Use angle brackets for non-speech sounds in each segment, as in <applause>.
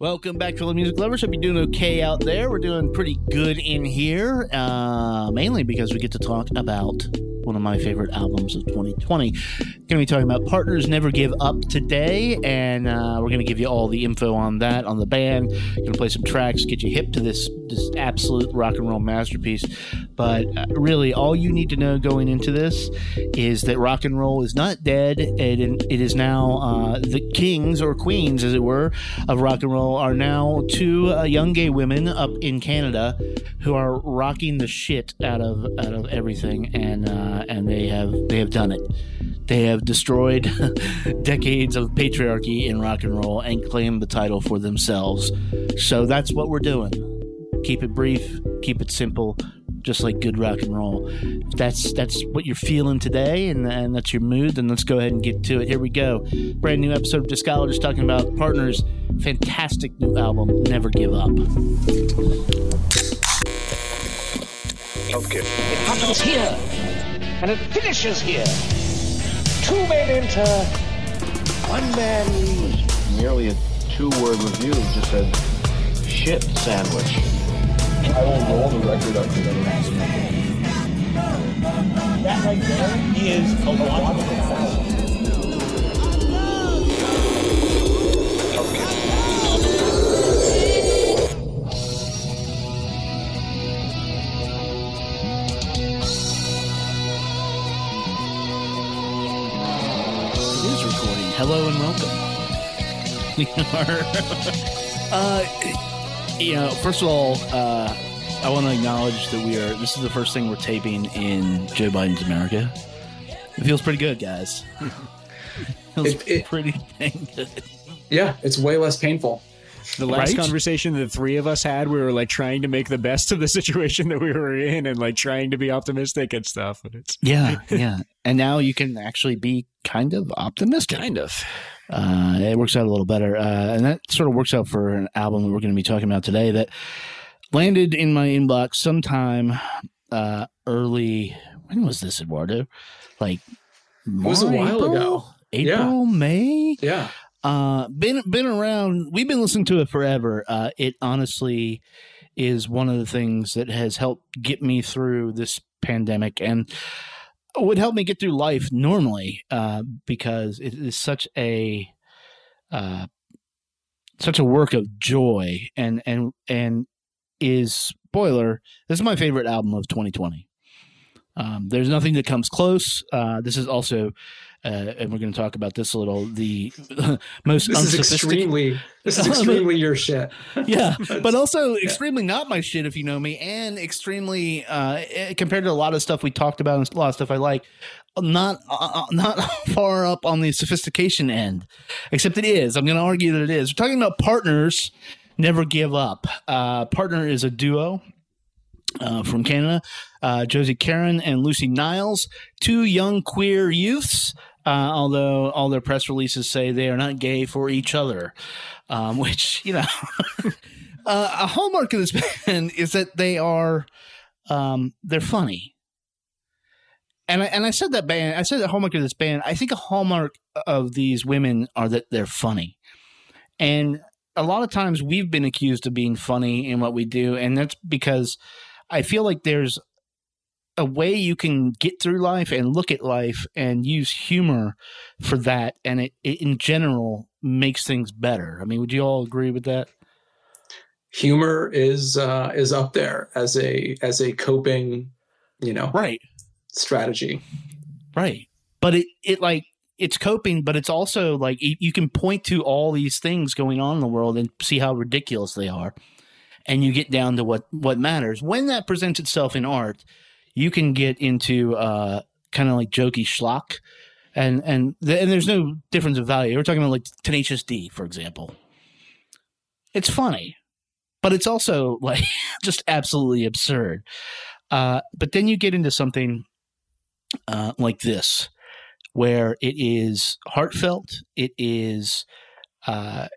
Welcome back, fellow music lovers. Hope you're doing okay out there. We're doing pretty good in here, uh, mainly because we get to talk about one of my favorite albums of 2020. Going to be talking about Partners Never Give Up today, and uh, we're going to give you all the info on that, on the band. Going to play some tracks, get you hip to this this absolute rock and roll masterpiece. But uh, really, all you need to know going into this is that rock and roll is not dead. It, it is now uh, the kings or queens, as it were, of rock and roll are now two uh, young gay women up in Canada who are rocking the shit out of out of everything, and uh, Uh, and they have they have done it. They have destroyed <laughs> decades of patriarchy in rock and roll and claimed the title for themselves. So that's what we're doing. Keep it brief, keep it simple, just like good rock and roll. If that's that's what you're feeling today and, and that's your mood, then let's go ahead and get to it. Here we go. Brand new episode of Discologist talking about Partners' fantastic new album, Never Give Up. Okay. It happens here, and it finishes here. Two men enter, one man leaves. Merely a two-word review just said, shit sandwich. I will roll the record up for that. That right there is a wonderful sound. It Hello and welcome. We are, uh, you know, first of all, uh, I want to acknowledge that we are. This is the first thing we're taping in Joe Biden's America. It feels pretty good, guys. <laughs> feels It- it- pretty dang good. Yeah, it's way less painful. The last Right? conversation the three of us had, we were like trying to make the best of the <laughs> situation that we were in and like trying to be optimistic and stuff. And it's Yeah, yeah. And now you can actually be kind of optimistic. kind of. Uh, it works out a little better. Uh, and that sort of works out for an album that we're going to be talking about today that landed in my inbox sometime uh, early. When was this, Eduardo? Like, It was a while April? ago. April, May? Yeah. Uh, been been around. We've been listening to it forever. Uh, it honestly is one of the things that has helped get me through this pandemic and would help me get through life normally. Uh, because it is such a uh, such a work of joy and and and is spoiler. This is my favorite album of 2020. Um, there's nothing that comes close. Uh, this is also, uh, and we're going to talk about this a little. The <laughs> most This is extremely this is <laughs> extremely your shit. yeah, <laughs> but also extremely not my shit if you know me, and extremely uh, eh, compared to a lot of stuff we talked about and a lot of stuff I like, not uh, not far up on the sophistication end. Except it is. I'm going to argue that it is. We're talking about partners. Never give up. Uh, Partner is a duo uh, from Canada. Uh, Josie Caron and Lucy Niles, two young queer youths. Uh, although all their press releases say they are not gay for each other, um, <laughs> which you know, <laughs> uh, a hallmark of this band <laughs> is that they are um, they're funny. And I, and I said that band, I said the hallmark of this band. I think a hallmark of these women are that they're funny, and a lot of times we've been accused of being funny in what we do, and that's because I feel like there's a way you can get through life and look at life and use humor for that, and it, it in general makes things better. I mean, would you all agree with that? Humor is uh is up there as a as a coping, you know, Right, strategy. right. But it it like it's coping, but it's also like you you can point to all these things going on in the world and see how ridiculous they are, and you get down to what what matters. When that presents itself in art, you can get into uh, kind of like jokey schlock, and and th- and there's no difference of value. We're talking about like Tenacious D, for example. It's funny, but it's also <laughs> like just absolutely absurd. Uh, but then you get into something uh, like this, where it is heartfelt. It is. Uh,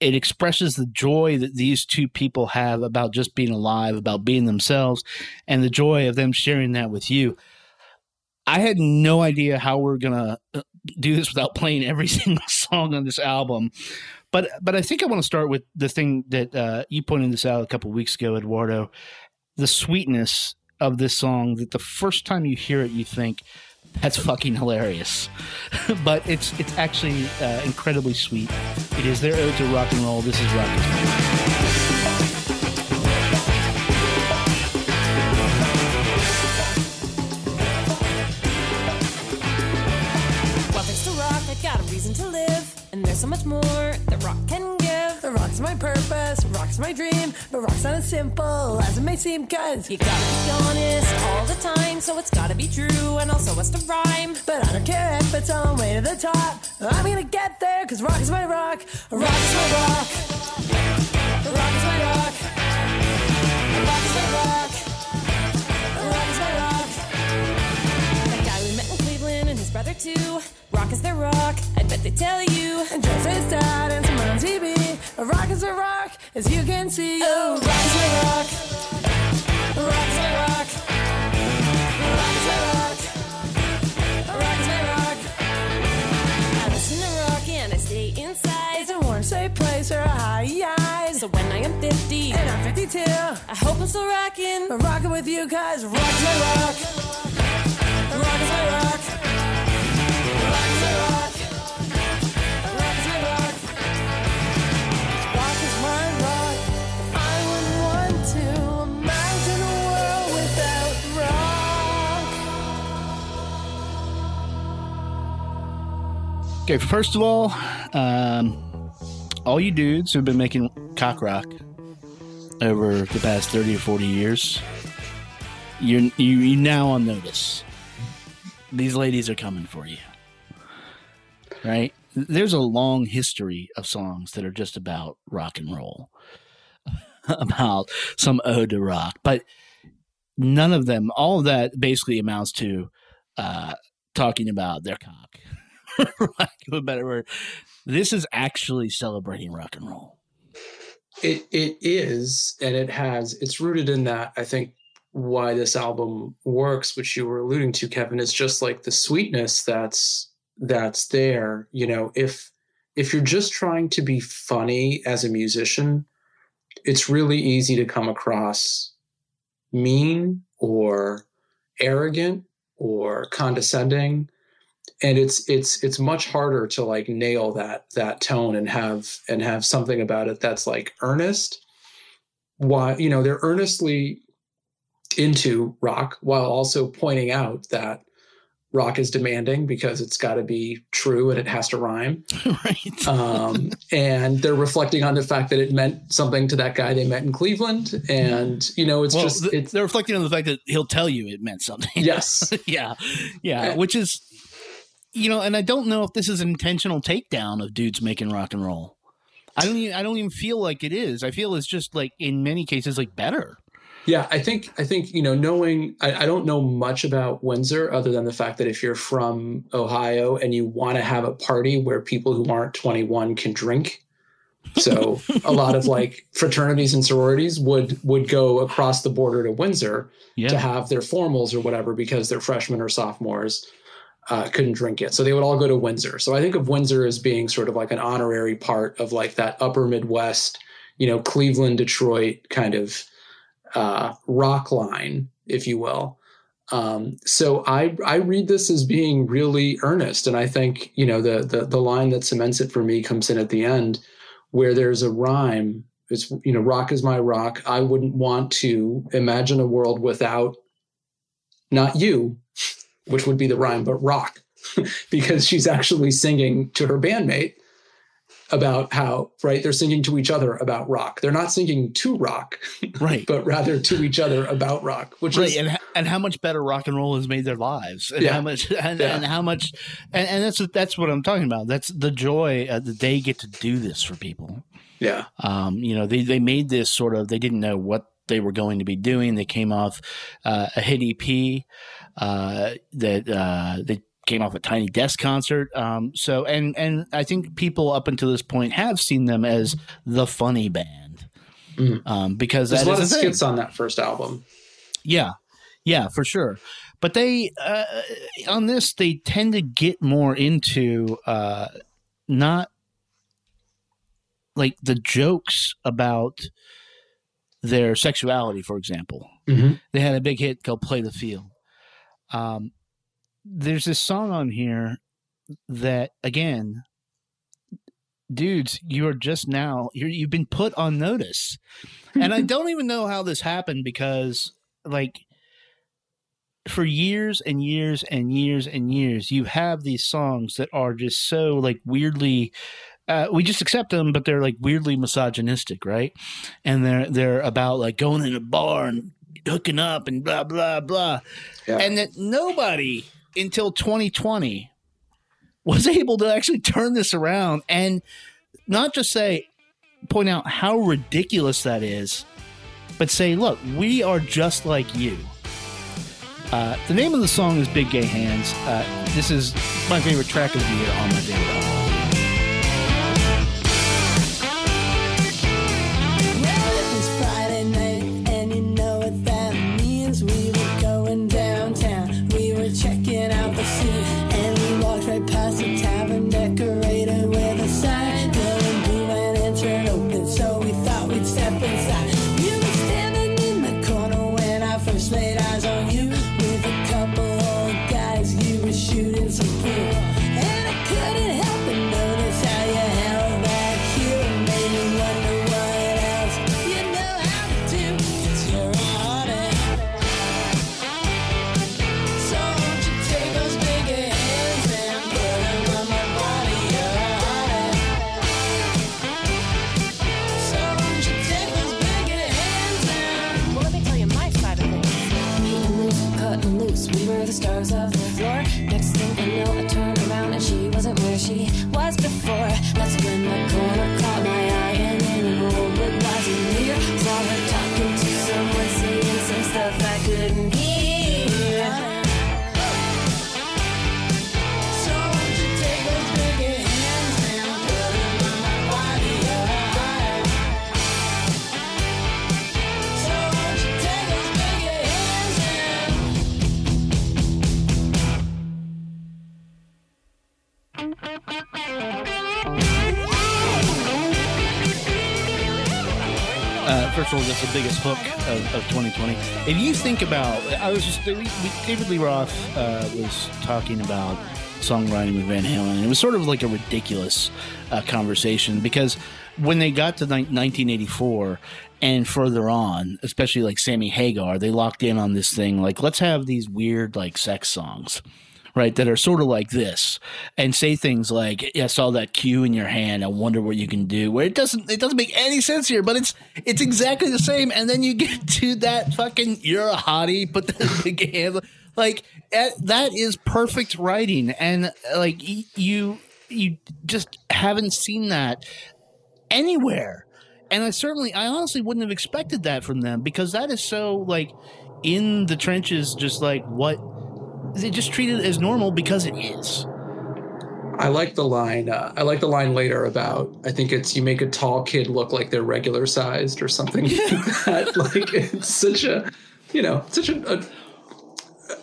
it expresses the joy that these two people have about just being alive, about being themselves, and the joy of them sharing that with you. I had no idea how we're gonna uh, do this without playing every <laughs> single song on this album. But but I think I want to start with the thing that uh, you pointed this out a couple weeks ago, Eduardo. The sweetness of this song. That the first time you hear it, you think that's fucking hilarious. <laughs> but it's it's actually uh, incredibly sweet. It is their ode to rock and roll. This is rock. and roll. Well, thanks to rock, I got a reason to live. And there's so much more that rock can rock's my purpose, rock's my dream, but rock's not as simple as it may seem, cause You gotta be honest all the time, so it's gotta be true and also has to rhyme. But I don't care if it's on the way to the top. I'm gonna get there, cause rock is my rock. Rock is my rock. Rock is my. Rock Rock is their rock, I bet they tell you. And Joe says dad and someone on TV. A rock is a rock, as you can see. Oh, rock is my rock. A rock is my rock. Rock is my rock. A rock is my rock. I listen to rock and I stay inside. It's a warm, safe place or a high. So when I am 50, And I'm 52. I hope I'm still rocking. Rocking with you cause rock is my rock. Rock is my. Rock Okay, first of all, um, all you dudes who've been making cock rock over the past 30 or 40 years, you're you, you now on notice. These ladies are coming for you. Right? There's a long history of songs that are just about rock and roll, <laughs> about some ode to rock, but none of them, all of that basically amounts to uh, talking about their cock. <laughs> lack of a better word. This is actually celebrating rock and roll. It it is, and it has. It's rooted in that. I think why this album works, which you were alluding to, Kevin, is just like the sweetness that's that's there. You know, if if you're just trying to be funny as a musician, it's really easy to come across mean or arrogant or condescending and it's it's it's much harder to like nail that that tone and have and have something about it that's like earnest why you know they're earnestly into rock while also pointing out that rock is demanding because it's got to be true and it has to rhyme <laughs> right. um, and they're reflecting on the fact that it meant something to that guy they met in cleveland and you know it's well, just it's they're reflecting on the fact that he'll tell you it meant something. yes <laughs> yeah. Yeah. Yeah. Which is, you know, and I don't know if this is an intentional takedown of dudes making rock and roll. I don't even, I don't even feel like it is. I feel it's just like in many cases like better. Yeah, I think I think you know knowing I, I don't know much about Windsor other than the fact that if you're from Ohio and you want to have a party where people who aren't 21 can drink, so <laughs> a lot of like fraternities and sororities would would go across the border to Windsor Yeah. to have their formals or whatever because they're freshmen or sophomores uh, couldn't drink it. So they would all go to Windsor. So I think of Windsor as being sort of like an honorary part of like that upper Midwest, you know, Cleveland, Detroit kind of uh, rock line, if you will. Um, so I I read this as being really earnest, and I think you know the the the line that cements it for me comes in at the end, where there's a rhyme. It's you know rock is my rock. I wouldn't want to imagine a world without not you, <laughs> which would be the rhyme, but rock, <laughs> because she's actually singing to her bandmate about how right they're singing to each other about rock. They're not singing to rock, <laughs> Right. but rather to each other about rock, which right is and and how much better rock and roll has made their lives and Yeah. how much <laughs> and, Yeah. and how much and, and that's that's what i'm talking about that's the joy uh, that they get to do this for people yeah, um, you know they, they made this sort of they didn't know what they were going to be doing they came off uh, a hit ep uh, that uh, they came off a tiny desk concert um, so and and i think people up until this point have seen them as the funny band Mhm. um, because there's a lot of skits on that first album. Yeah, yeah, for sure. but they uh, on this they tend to get more into uh, not like the jokes about their sexuality, for example. Mhm. They had a big hit called "Play the Field." Um, there's this song on here that again dudes you are just now you're, you've been put on notice. And i <laughs> don't even know how this happened because like for years and years and years and years you have these songs that are just so like weirdly uh, we just accept them but they're like weirdly misogynistic right? And they're they're about like going in a bar and hooking up and blah blah blah. Yeah. and that nobody until 2020 was able to actually turn this around and not just say point out how ridiculous that is but say look we are just like you. Uh, the name of the song is big gay hands. Uh, this is my favorite track of the year on my favorite shooting some biggest hook of, of 2020. If you think about, I was just David Lee Roth uh, was talking about songwriting with Van Halen, and it was sort of like a ridiculous uh, conversation because when they got to ni- 1984 and further on, especially like Sammy Hagar, they locked in on this thing like let's have these weird like sex songs right that are sort of like this and say things like i saw that cue in your hand. I wonder what you can do. Where it doesn't it doesn't make any sense here but it's it's exactly the same. And then you get <laughs> to that fucking you're a hottie <laughs> put the big hand like eh, that is perfect writing. And like you you just haven't seen that anywhere. And i certainly i honestly wouldn't have expected that from them because that is so like in the trenches just like what they just treat it as normal because it is. I like the line. Uh, I like the line later about. I think it's you make a tall kid look like they're regular sized or something <laughs> like that. Like it's such a, you know, such a, a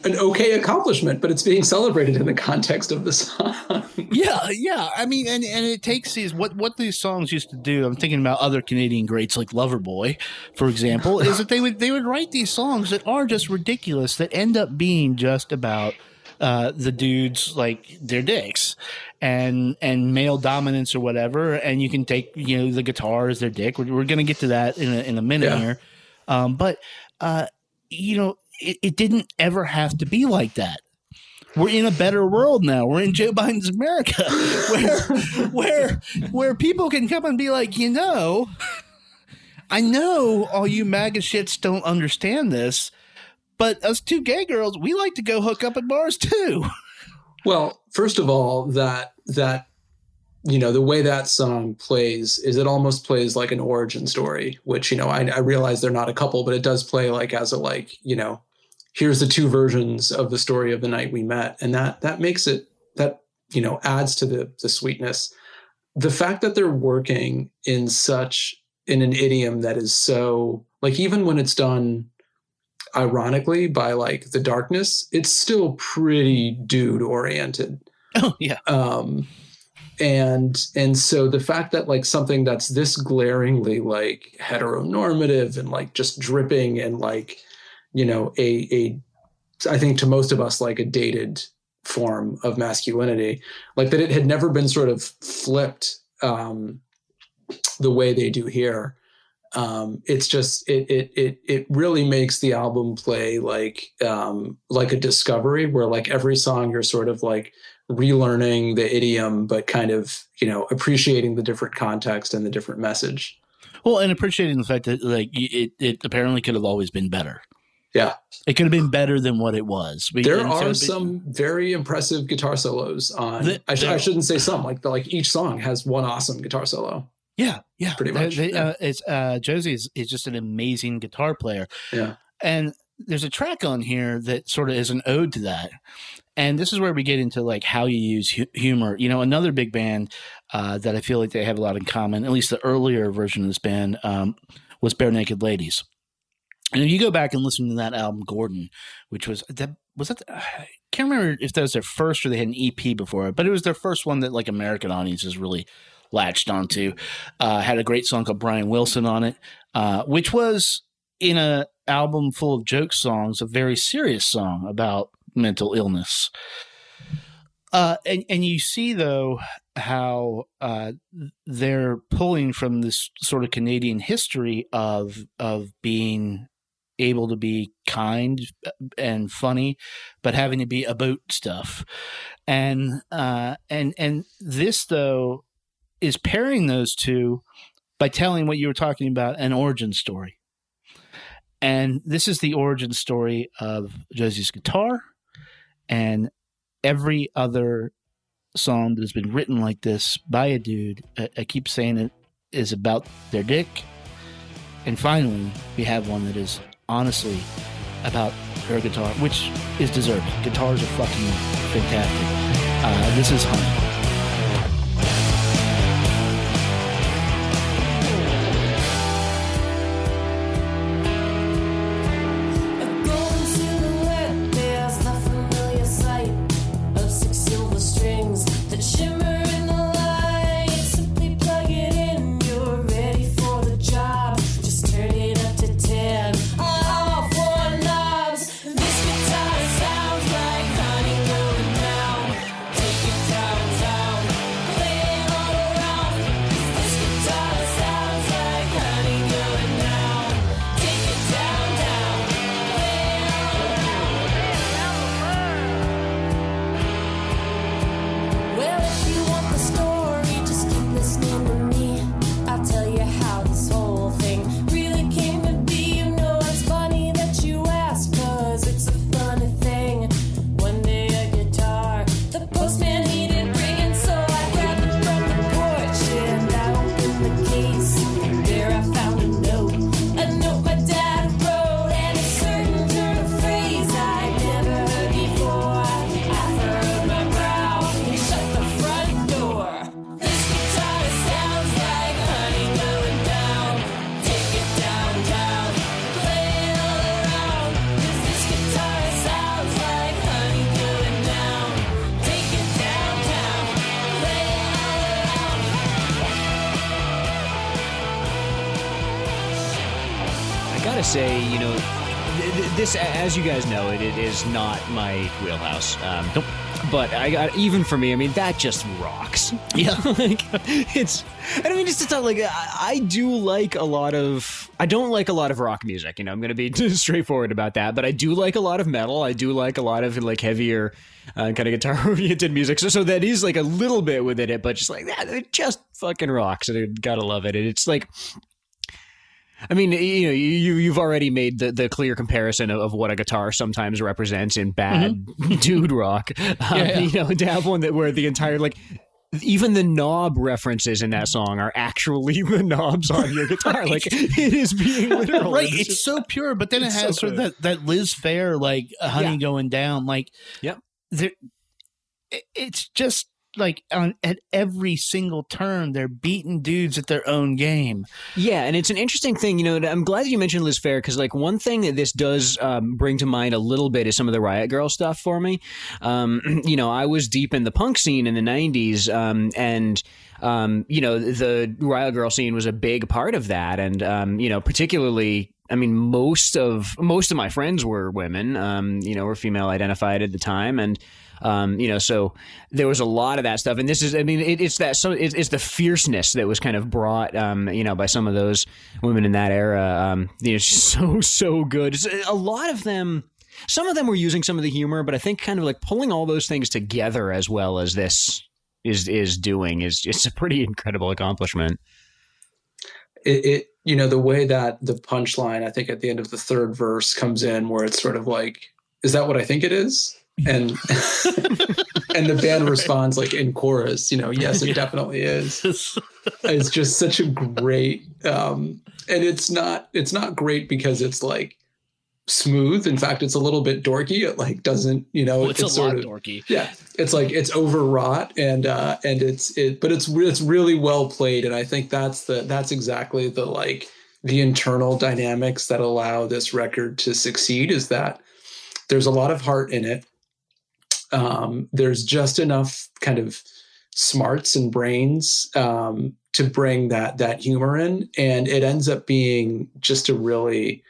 an okay accomplishment, but it's being celebrated in the context of the song. <laughs> Yeah, yeah. I mean, and, and it takes these what what these songs used to do. I'm thinking about other Canadian greats like Loverboy, for example, is that they would they would write these songs that are just ridiculous that end up being just about uh, the dudes like their dicks and and male dominance or whatever. And you can take you know the guitar as their dick. We're, we're going to get to that in a, in a minute Yeah. here, um, but uh, you know it, it didn't ever have to be like that. We're in a better world now. We're in Joe Biden's America, <laughs> where where where people can come and be like, you know, I know all you MAGA shits don't understand this, but us two gay girls, we like to go hook up at bars too. Well, first of all, that that you know the way that song plays is it almost plays like an origin story, which you know I, I realize they're not a couple, but it does play like as a like you know here's the two versions of the story of the night we met, and that that makes it that you know adds to the the sweetness. The fact that they're working in such in an idiom that is so like even when it's done ironically by like the darkness, it's still pretty dude oriented. Oh yeah. Um, and and so the fact that like something that's this glaringly like heteronormative and like just dripping and like you know a a I think to most of us like a dated form of masculinity, like that it had never been sort of flipped um, the way they do here. Um, it's just it it it it really makes the album play like um, like a discovery where like every song you're sort of like relearning the idiom, but kind of you know appreciating the different context and the different message. Well, and appreciating the fact that like it, it apparently could have always been better. Yeah, It could have been better than what it was. We- there are some very impressive guitar solos on. The- I, sh- I shouldn't say some. Like the, like each song has one awesome guitar solo. Yeah, yeah, Pretty much, they, yeah. uh, it's uh, Josie is, is just an amazing guitar player, Yeah, and there's a track on here that sort of is an ode to that. And this is where we get into like how you use hu- humor. You know, another big band uh, that I feel like they have a lot in common. At least the earlier version of this band um, was Barenaked Ladies. And if you go back and listen to that album, Gordon, which was that was that I can't remember if that was their first or they had an EP before it, but it was their first one that like American audiences really latched onto. Uh, had a great song called Brian Wilson on it, uh, which was in a album full of joke songs, a very serious song about mental illness. Uh, and and you see though how uh, they're pulling from this sort of Canadian history of of being able to be kind and funny, but having to be about stuff, and uh, and and this though is pairing those two by telling what you were talking about an origin story. And this is the origin story of Josie's guitar and every other song that has been written like this by a dude. I, I keep saying it is about their dick. And finally, we have one that is honestly about her guitar, which is deserved. Guitars are fucking fantastic. Uh, this is Honey. As you guys know, it, it is not my wheelhouse. Um, But I got even for me. I mean, that just rocks. <laughs> Yeah. like it's. And I mean, just to talk, like I, I do like a lot of. I don't like a lot of rock music. You know, I'm going to be <laughs> straightforward about that. But I do like a lot of metal. I do like a lot of like heavier uh, kind of guitar <laughs> oriented music. So, so that is like a little bit within it, but just like that, it just fucking rocks. And I gotta love it. And it's like. I mean, you know, you you've already made the, the clear comparison of, of what a guitar sometimes represents in bad <laughs> dude rock. <laughs> Um, yeah. You know, to have one that where the entire like even the knob references in that song are actually <laughs> the knobs on your guitar. Like it is being literal. right. It's It's so pure, but then it has so sort of that, that Liz Phair, like honey Yeah. going down. Like, yeah, there, it- it's just like on at every single turn they're beating dudes at their own game. Yeah, and it's an interesting thing. You know, I'm glad you mentioned Liz Phair because, like, one thing that this does um, bring to mind a little bit is some of the Riot Grrrl stuff for me. Um, <clears throat> you know, I was deep in the punk scene in the '90s, um, and um, you know, the Riot Grrrl scene was a big part of that, and um, you know, particularly. I mean, most of most of my friends were women. Um, you know, were female identified at the time, and um, you know, so there was a lot of that stuff, and this is, I mean, it, it's that so it's, it's the fierceness that was kind of brought, um, you know, by some of those women in that era. Um, you know, <laughs> so so good. It's, a lot of them, some of them were using some of the humor, but I think kind of like pulling all those things together as well as this is is doing is it's a pretty incredible accomplishment. it, it you know the way that the punchline i think at the end of the third verse comes in where it's sort of like is that what i think it is and <laughs> and the band responds like in chorus you know yes it definitely is. <laughs> It's just such a great um and it's not it's not great because it's like smooth. In fact it's a little bit dorky. It like doesn't you know Well, it's, a sort lot of dorky. yeah. It's like it's overwrought and uh and it's it but it's it's really well played. And i think that's the that's exactly the like the internal dynamics that allow this record to succeed is that there's a lot of heart in it um there's just enough kind of smarts and brains um to bring that that humor in and it ends up being just a really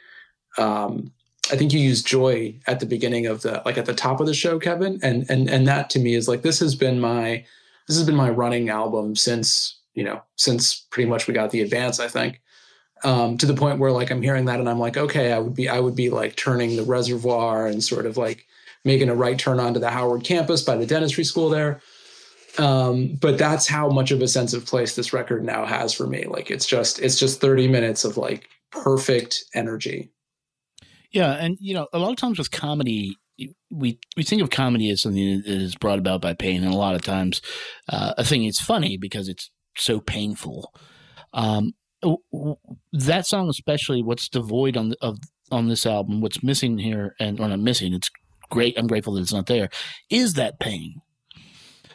um I think you use joy at the beginning of the like at the top of the show, Kevin, and and and that to me is like this has been my this has been my running album since you know since pretty much we got the advance. I think um, to the point where like I'm hearing that and I'm like, okay, I would be I would be like turning the reservoir and sort of like making a right turn onto the Howard campus by the dentistry school there. Um, but that's how much of a sense of place this record now has for me. Like it's just it's just 30 minutes of like perfect energy. Yeah, and you know, a lot of times with comedy, we we think of comedy as something that is brought about by pain, and a lot of times, uh, a thing is funny because it's so painful. Um, that song, especially, what's devoid on the, of on this album, what's missing here, and or not missing, it's great. I'm grateful that it's not there. Is that pain?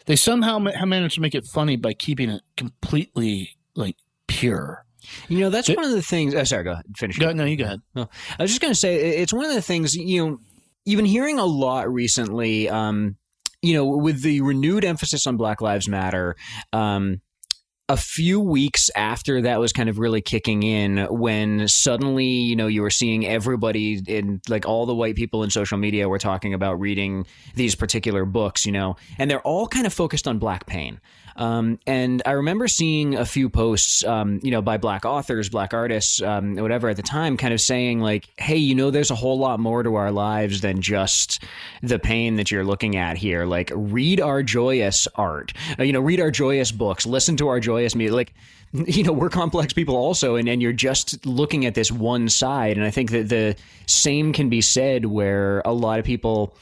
They somehow ma- have managed to make it funny by keeping it completely like pure. You know, that's Th- one of the things. Oh, sorry, go ahead. Finish. Go, no, you go ahead. No, I was just going to say it's one of the things you know you've been hearing a lot recently. Um, you know, with the renewed emphasis on Black Lives Matter. Um, a few weeks after that was kind of really kicking in when suddenly you know you were seeing everybody in like all the white people in social media were talking about reading these particular books you know and they're all kind of focused on black pain um, and I remember seeing a few posts, um, you know, by black authors, black artists, um, whatever at the time, kind of saying like, "Hey, you know, there's a whole lot more to our lives than just the pain that you're looking at here. Like, read our joyous art, uh, you know, read our joyous books, listen to our joyous music. Like, <laughs> you know, we're complex people also, and and you're just looking at this one side. And I think that the same can be said where a lot of people."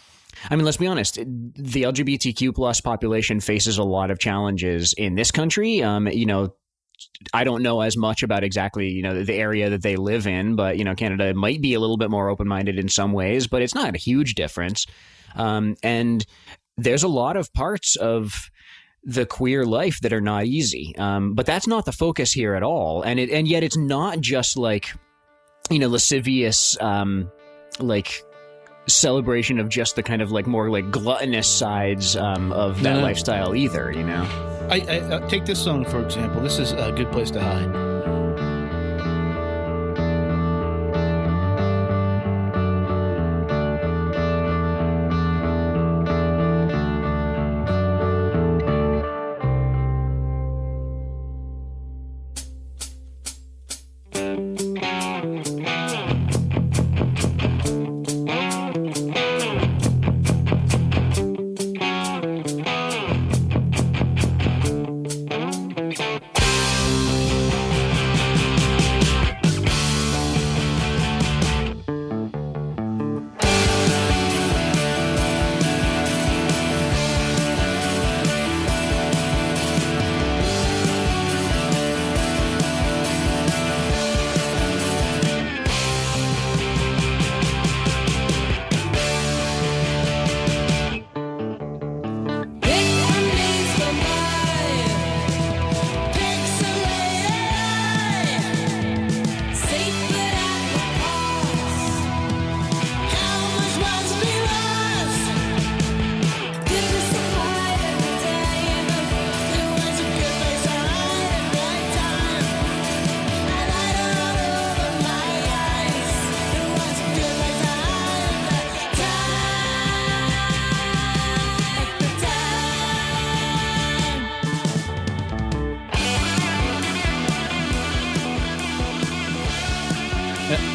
I mean, let's be honest. The LGBTQ plus population faces a lot of challenges in this country. Um, you know, I don't know as much about exactly you know the area that they live in, but you know, Canada might be a little bit more open minded in some ways, but it's not a huge difference. Um, and there's a lot of parts of the queer life that are not easy. Um, but that's not the focus here at all. And it and yet it's not just like you know lascivious um, like celebration of just the kind of like more like gluttonous sides um, of that no. lifestyle either, you know? I, I, I, take this song for example. This is a good place to hide.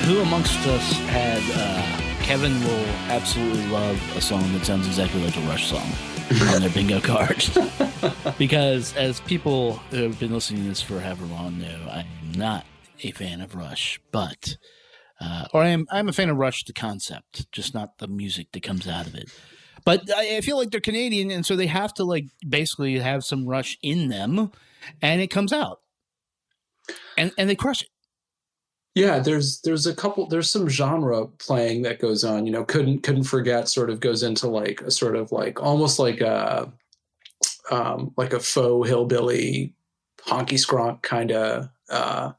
Who amongst us had uh, Kevin will absolutely love a song that sounds exactly like a Rush song on their bingo card? <laughs> because as people who have been listening to this for however long know, I am not a fan of Rush, but uh, or I am I'm a fan of Rush the concept, just not the music that comes out of it. But I, I feel like they're Canadian, and so they have to like basically have some Rush in them, and it comes out, and and they crush it. Yeah, there's there's a couple there's some genre playing that goes on. You know, couldn't couldn't forget sort of goes into like a sort of like almost like a um like a faux hillbilly honky skronk kind of uh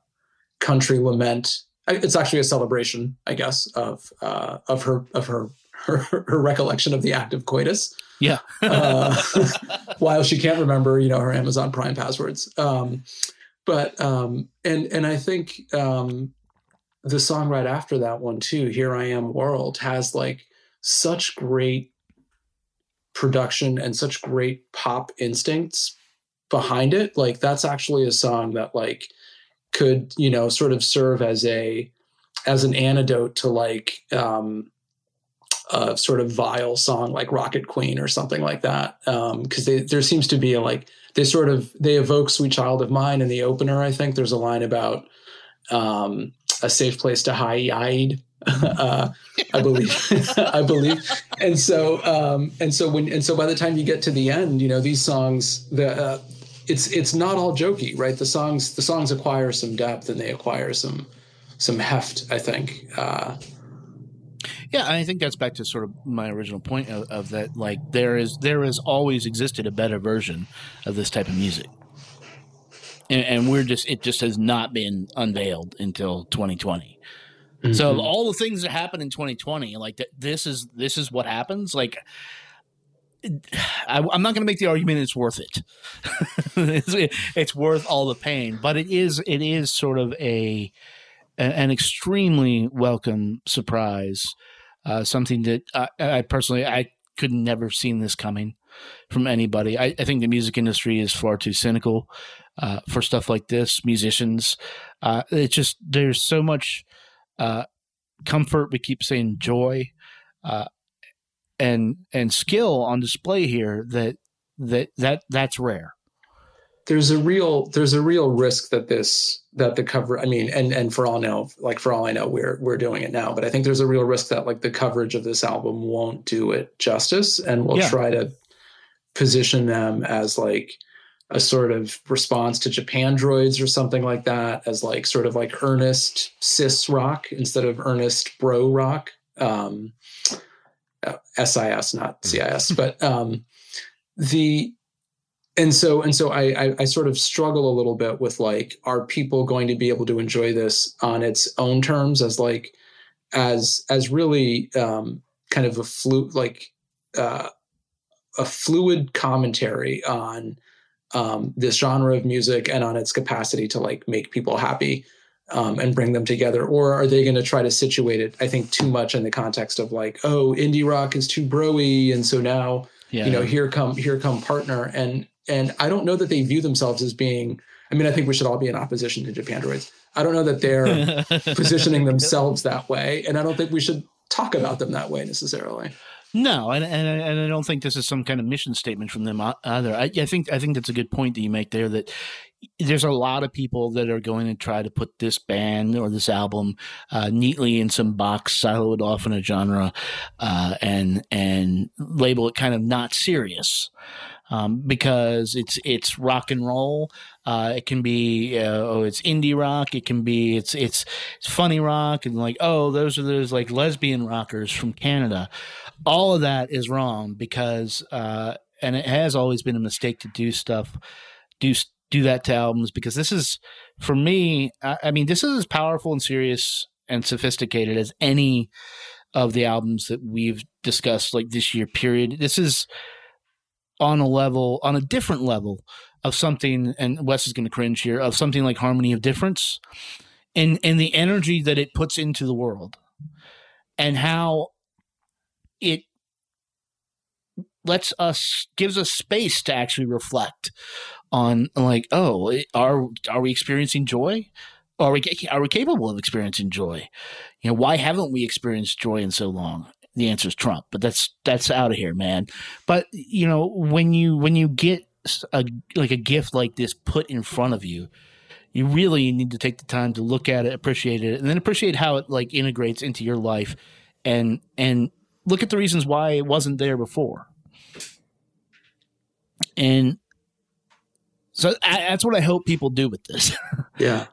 country lament. It's actually a celebration, I guess, of uh of her of her her, her recollection of the act of coitus Yeah, uh, <laughs> while she can't remember, you know, her Amazon Prime passwords. Um, but um, and and I think um, the song right after that one too, "Here I Am World," has like such great production and such great pop instincts behind it. Like that's actually a song that like could you know sort of serve as a as an antidote to like um, a sort of vile song like Rocket Queen or something like that. Because there seems to be a like they sort of they evoke Sweet Child of Mine in the opener. I think there's a line about um, a safe place to hide. <laughs> uh, I believe, <laughs> I believe, and so um, and so when and so by the time you get to the end, you know these songs the. Uh, it's it's not all jokey, right? The songs the songs acquire some depth and they acquire some some heft. I think. Uh, Yeah, I think that's back to sort of my original point of, of that. Like there is there has always existed a better version of this type of music, and, and we're just it just has not been unveiled until 2020. So all the things that happened in 2020, like th- this is this is what happens. Like I, I'm not going to make the argument it's worth it. <laughs> it's, it's worth all the pain, but it is it is sort of a a- an extremely welcome surprise. Uh, something that I, I personally I could never seen this coming from anybody. I, I think the music industry is far too cynical uh, for stuff like this. Musicians, uh, it's just there's so much uh, comfort. We keep saying joy, uh, and and skill on display here that that that that's rare. there's a real there's a real risk that this that the cover i mean and and for all know like for all i know we're we're doing it now but i think there's a real risk that like the coverage of this album won't do it justice and we'll Yeah. try to position them as like a sort of response to Japandroids or something like that as like sort of like earnest cis rock instead of earnest bro rock. Um uh, sis not cis but um the and so and so I, I I sort of struggle a little bit with like are people going to be able to enjoy this on its own terms as like as as really um, kind of a flu like uh, a fluid commentary on um, this genre of music and on its capacity to like make people happy um, and bring them together? Or are they going to try to situate it I think too much in the context of like oh indie rock is too broy and so now Yeah, you know here come here come partner. And and i don't know that they view themselves as being i mean i think we should all be in opposition to Japandroids i don't know that they're <laughs> positioning themselves that way and i don't think we should talk about them that way necessarily No, and, and and I don't think this is some kind of mission statement from them either. I, I think I think that's a good point that you make there. That there's a lot of people that are going to try to put this band or this album uh, neatly in some box, silo it off in a genre, uh, and and label it kind of not serious. Um, because it's it's rock and roll. Uh, it can be uh, oh, it's indie rock. It can be it's it's it's funny rock and like oh, those are those like lesbian rockers from Canada. All of that is wrong because uh, and it has always been a mistake to do stuff do do that to albums because this is for me. I, I mean, this is as powerful and serious and sophisticated as any of the albums that we've discussed like this year. Period. This is on a level, on a different level of something, and Wes is going to cringe here, of something like Harmony of Difference and, and the energy that it puts into the world and how it lets us, gives us space to actually reflect on like, oh, are, are we experiencing joy? are we are we capable of experiencing joy? You know, why haven't we experienced joy in so long? The answer is Trump, but that's that's out of here, man. But you know, when you when you get a like a gift like this put in front of you, you really need to take the time to look at it, appreciate it, and then appreciate how it like integrates into your life, and and look at the reasons why it wasn't there before. And so I, that's what I hope people do with this. <laughs> Yeah.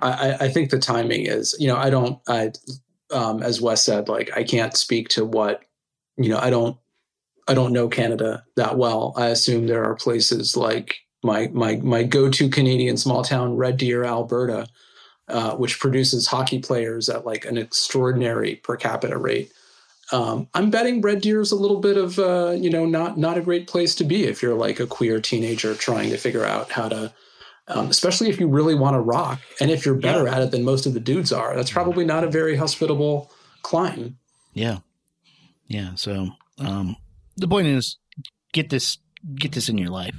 I, I- think the timing is, you know, I don't, I, um, as Wes said, like, I can't speak to what, you know, I don't, I don't know Canada that well. I assume there are places like my, my, my go-to Canadian small town, Red Deer, Alberta, uh, which produces hockey players at like an extraordinary per capita rate. Um, I'm betting Red Deer is a little bit of, uh, you know, not, not a great place to be if you're like a queer teenager trying to figure out how to, um, especially if you really want to rock and if you're better at it than most of the dudes are that's probably not a very hospitable climb Yeah. Yeah. So um the point is get this get this in your life.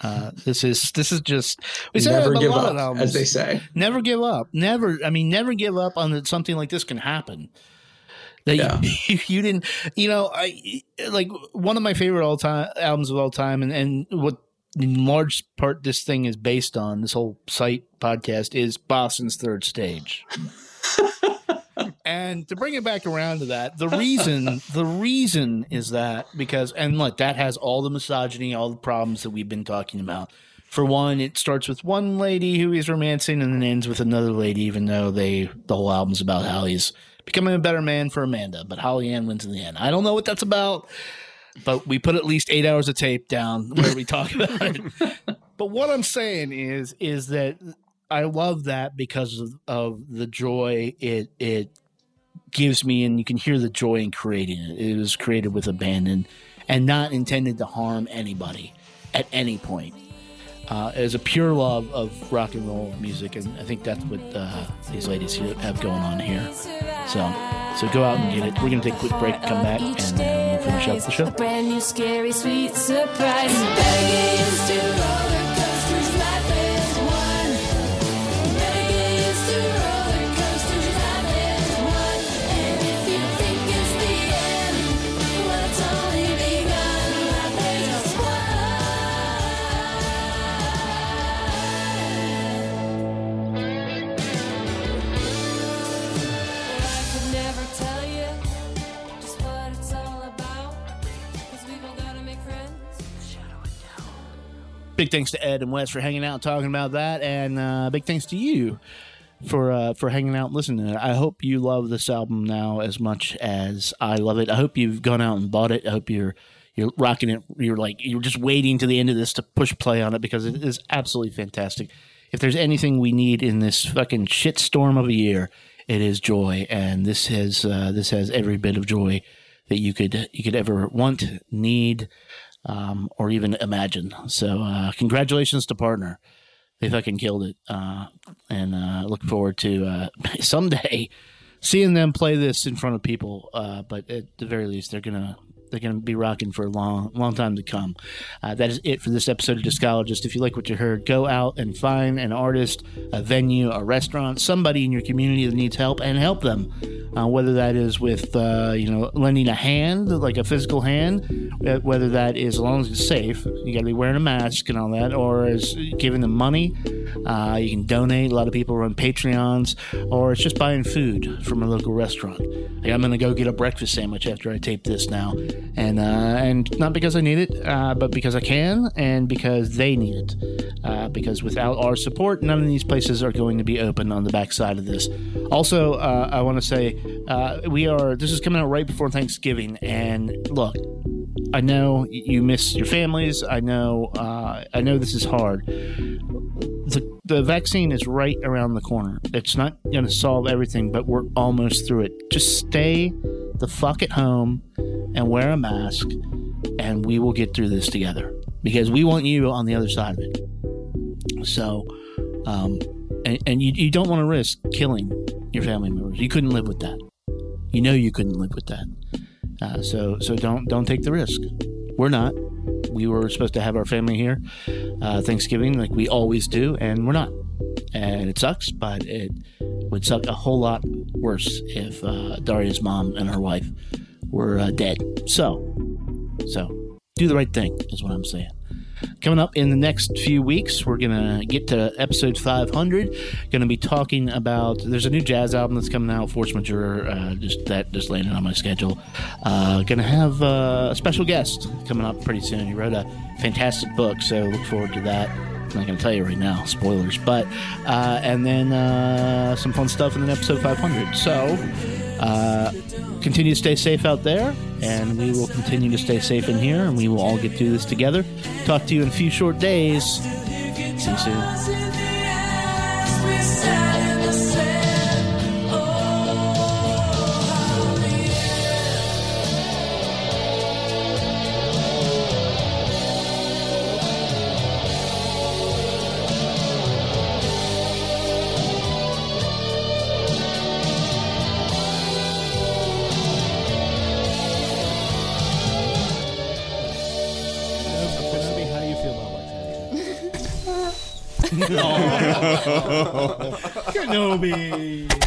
Uh this is this is just we say never give up albums. as they say Never give up. Never I mean never give up on that something like this can happen. That Yeah. <laughs> you, you didn't you know, I like one of my favorite all time albums of all time and, and what in large part this thing is based on, this whole site podcast is Boston's third stage. <laughs> And to bring it back around to that, the reason <laughs> the reason is that because and look, that has all the misogyny, all the problems that we've been talking about. For one, it starts with one lady who he's romancing and then ends with another lady, even though they the whole album's about how he's becoming a better man for Amanda, but Hollyann wins in the end. I don't know what that's about, but we put at least eight hours of tape down <laughs> where we talk about it. But what I'm saying is is that I love that because of, of the joy it it gives me, and you can hear the joy in creating it. It was created with abandon and not intended to harm anybody at any point. Uh, as a pure love of rock and roll music, and I think that's what uh, these ladies have going on here. So, so go out and get it. We're gonna take a quick break, come back, and then we'll finish up the show. Big thanks to Ed and Wes for hanging out and talking about that, and uh, big thanks to you for uh, for hanging out and listening. to it. I hope you love this album now as much as I love it. I hope you've gone out and bought it. I hope you're you're rocking it. You're like you're just waiting to the end of this to push play on it because it is absolutely fantastic. If there's anything we need in this fucking shitstorm of a year, it is joy, and this has uh, this has every bit of joy that you could you could ever want, need, um, or even imagine. So, uh, congratulations to Partner. They fucking killed it. Uh, and uh, look forward to uh, <laughs> someday seeing them play this in front of people. Uh, but at the very least, they're gonna they're gonna be rocking for a long long time to come. Uh, that is it for this episode of Discologist. If you like what you heard, go out and find an artist, a venue, a restaurant, somebody in your community that needs help, and help them. Uh, whether that is with uh, you know lending a hand, like a physical hand, uh, whether that is as long as it's safe, you got to be wearing a mask and all that, or is giving them money. Uh, you can donate. A lot of people run Patreons, or it's just buying food from a local restaurant. Like I'm gonna go get a breakfast sandwich after I tape this now, and uh, and not because I need it, uh, but because I can, and because they need it. Uh, because without our support, none of these places are going to be open on the backside of this. Also, uh, I want to say uh, we are. This is coming out right before Thanksgiving, and look, I know you miss your families. I know. Uh, I know this is hard. The the vaccine is right around the corner. It's not going to solve everything, but we're almost through it. Just stay the fuck at home and wear a mask, and we will get through this together because we want you on the other side of it. So, um, and, and you, you don't want to risk killing your family members. You couldn't live with that. You know you couldn't live with that. Uh, so so don't don't take the risk. We're not. We were supposed to have our family here uh, Thanksgiving like we always do, and we're not. And it sucks, but it would suck a whole lot worse if uh, Daria's mom and her wife were uh, dead. So, so do the right thing is what I'm saying. Coming up in the next few weeks, we're gonna get to episode 500. Gonna be talking about. There's a new jazz album that's coming out, Force Majeure. Uh, just that just landed on my schedule. Uh, gonna have uh, a special guest coming up pretty soon. He wrote a fantastic book, so look forward to that. I'm not going to tell you right now, spoilers. But uh, and then uh, some fun stuff in the episode 500. So uh, continue to stay safe out there, and we will continue to stay safe in here, and we will all get through this together. Talk to you in a few short days. See you soon. <laughs> Kenobi.